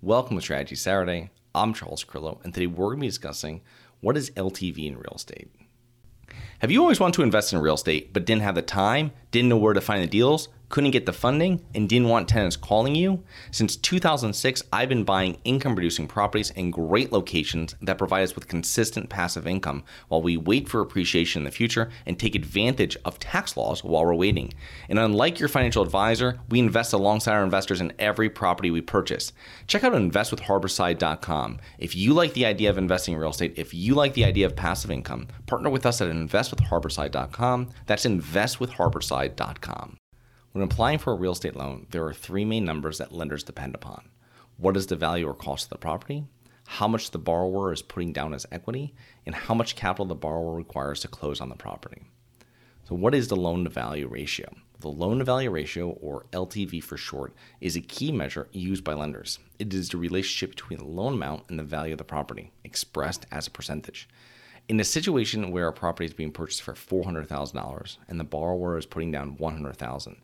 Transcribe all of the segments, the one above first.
Welcome to Strategy Saturday. I'm Charles Carillo, and today we're going to be discussing what is LTV in real estate. Have you always wanted to invest in real estate but didn't have the time, didn't know where to find the deals, couldn't get the funding, and didn't want tenants calling you? Since 2006, I've been buying income producing properties in great locations that provide us with consistent passive income while we wait for appreciation in the future and take advantage of tax laws while we're waiting. And unlike your financial advisor, we invest alongside our investors in every property we purchase. Check out investwithharborside.com. If you like the idea of investing in real estate, if you like the idea of passive income, partner with us at investwithharborside.com. That's investwithharborside.com. When applying for a real estate loan, there are three main numbers that lenders depend upon. What is the value or cost of the property? How much the borrower is putting down as equity, and how much capital the borrower requires to close on the property. So, what is the loan to value ratio? The loan to value ratio, or LTV for short, is a key measure used by lenders. It is the relationship between the loan amount and the value of the property, expressed as a percentage. In a situation where a property is being purchased for $400,000 and the borrower is putting down 100,000,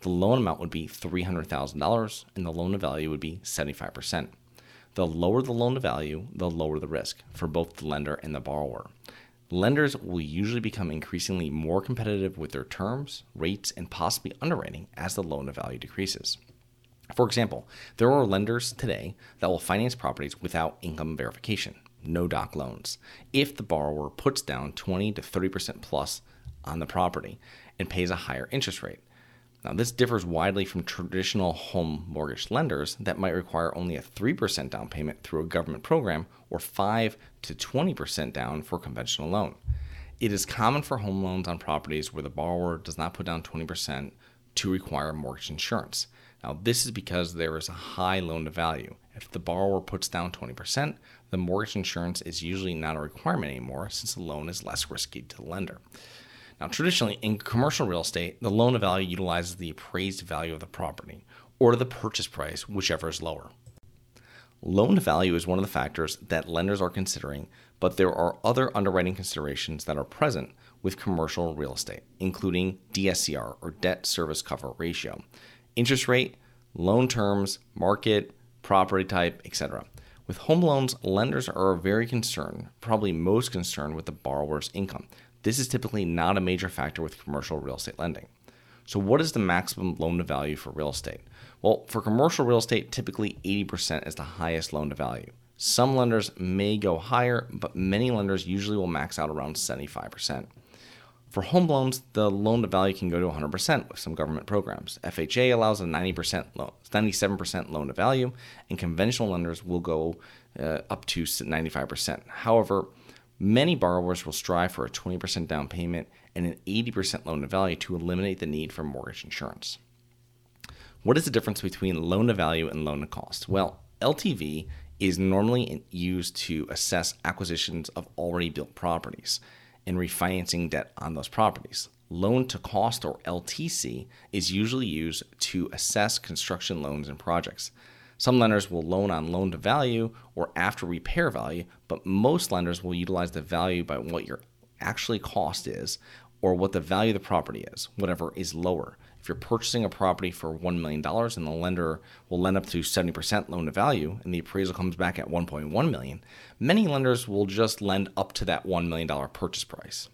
the loan amount would be $300,000 and the loan to value would be 75%. The lower the loan to value, the lower the risk for both the lender and the borrower. Lenders will usually become increasingly more competitive with their terms, rates, and possibly underwriting as the loan to value decreases. For example, there are lenders today that will finance properties without income verification, no doc loans, if the borrower puts down 20 to 30% plus on the property and pays a higher interest rate. Now, this differs widely from traditional home mortgage lenders that might require only a 3% down payment through a government program or 5 to 20% down for a conventional loan. It is common for home loans on properties where the borrower does not put down 20% to require mortgage insurance. Now, this is because there is a high loan to value. If the borrower puts down 20%, the mortgage insurance is usually not a requirement anymore since the loan is less risky to the lender. Now, traditionally, in commercial real estate, the loan to value utilizes the appraised value of the property or the purchase price, whichever is lower. Loan to value is one of the factors that lenders are considering, but there are other underwriting considerations that are present with commercial real estate, including DSCR or debt service cover ratio, interest rate, loan terms, market, property type, etc. With home loans, lenders are very concerned, probably most concerned with the borrower's income. This is typically not a major factor with commercial real estate lending. So, what is the maximum loan to value for real estate? Well, for commercial real estate, typically 80% is the highest loan to value. Some lenders may go higher, but many lenders usually will max out around 75%. For home loans, the loan to value can go to 100% with some government programs. FHA allows a 90% loan, 97% loan to value, and conventional lenders will go uh, up to 95%. However, Many borrowers will strive for a 20% down payment and an 80% loan to value to eliminate the need for mortgage insurance. What is the difference between loan to value and loan to cost? Well, LTV is normally used to assess acquisitions of already built properties and refinancing debt on those properties. Loan to cost or LTC is usually used to assess construction loans and projects. Some lenders will loan on loan to value or after repair value, but most lenders will utilize the value by what your actually cost is or what the value of the property is, whatever is lower. If you're purchasing a property for $1 million and the lender will lend up to 70% loan to value and the appraisal comes back at 1.1 million, many lenders will just lend up to that $1 million purchase price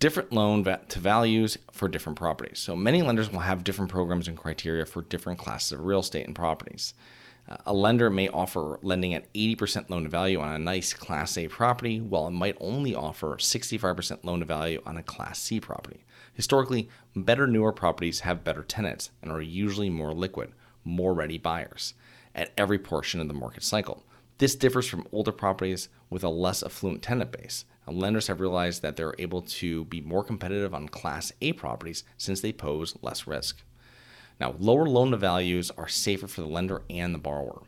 different loan to values for different properties. So many lenders will have different programs and criteria for different classes of real estate and properties. A lender may offer lending at 80% loan to value on a nice Class A property, while it might only offer 65% loan to value on a Class C property. Historically, better newer properties have better tenants and are usually more liquid, more ready buyers at every portion of the market cycle. This differs from older properties with a less affluent tenant base. lenders have realized that they're able to be more competitive on Class A properties since they pose less risk. Now, lower loan to values are safer for the lender and the borrower.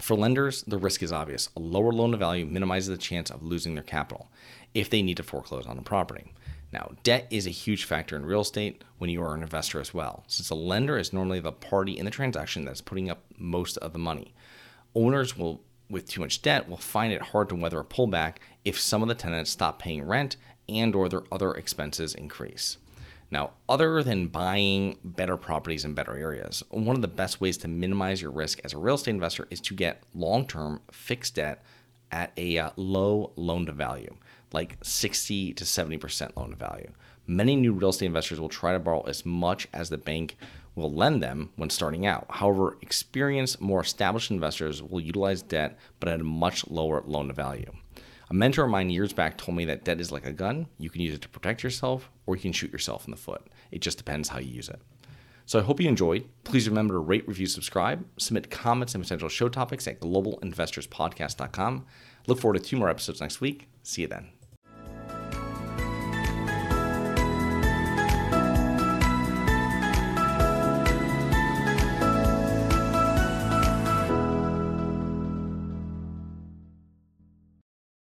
For lenders, the risk is obvious. A lower loan to value minimizes the chance of losing their capital if they need to foreclose on a property. Now, debt is a huge factor in real estate when you are an investor as well, since a lender is normally the party in the transaction that's putting up most of the money. Owners will with too much debt will find it hard to weather a pullback if some of the tenants stop paying rent and or their other expenses increase. Now, other than buying better properties in better areas, one of the best ways to minimize your risk as a real estate investor is to get long term fixed debt at a uh, low loan to value, like 60 to 70% loan to value. Many new real estate investors will try to borrow as much as the bank will lend them when starting out. However, experienced, more established investors will utilize debt but at a much lower loan to value. A mentor of mine years back told me that debt is like a gun. You can use it to protect yourself or you can shoot yourself in the foot. It just depends how you use it. So I hope you enjoyed. Please remember to rate, review, subscribe, submit comments and potential show topics at globalinvestorspodcast.com. Look forward to two more episodes next week. See you then.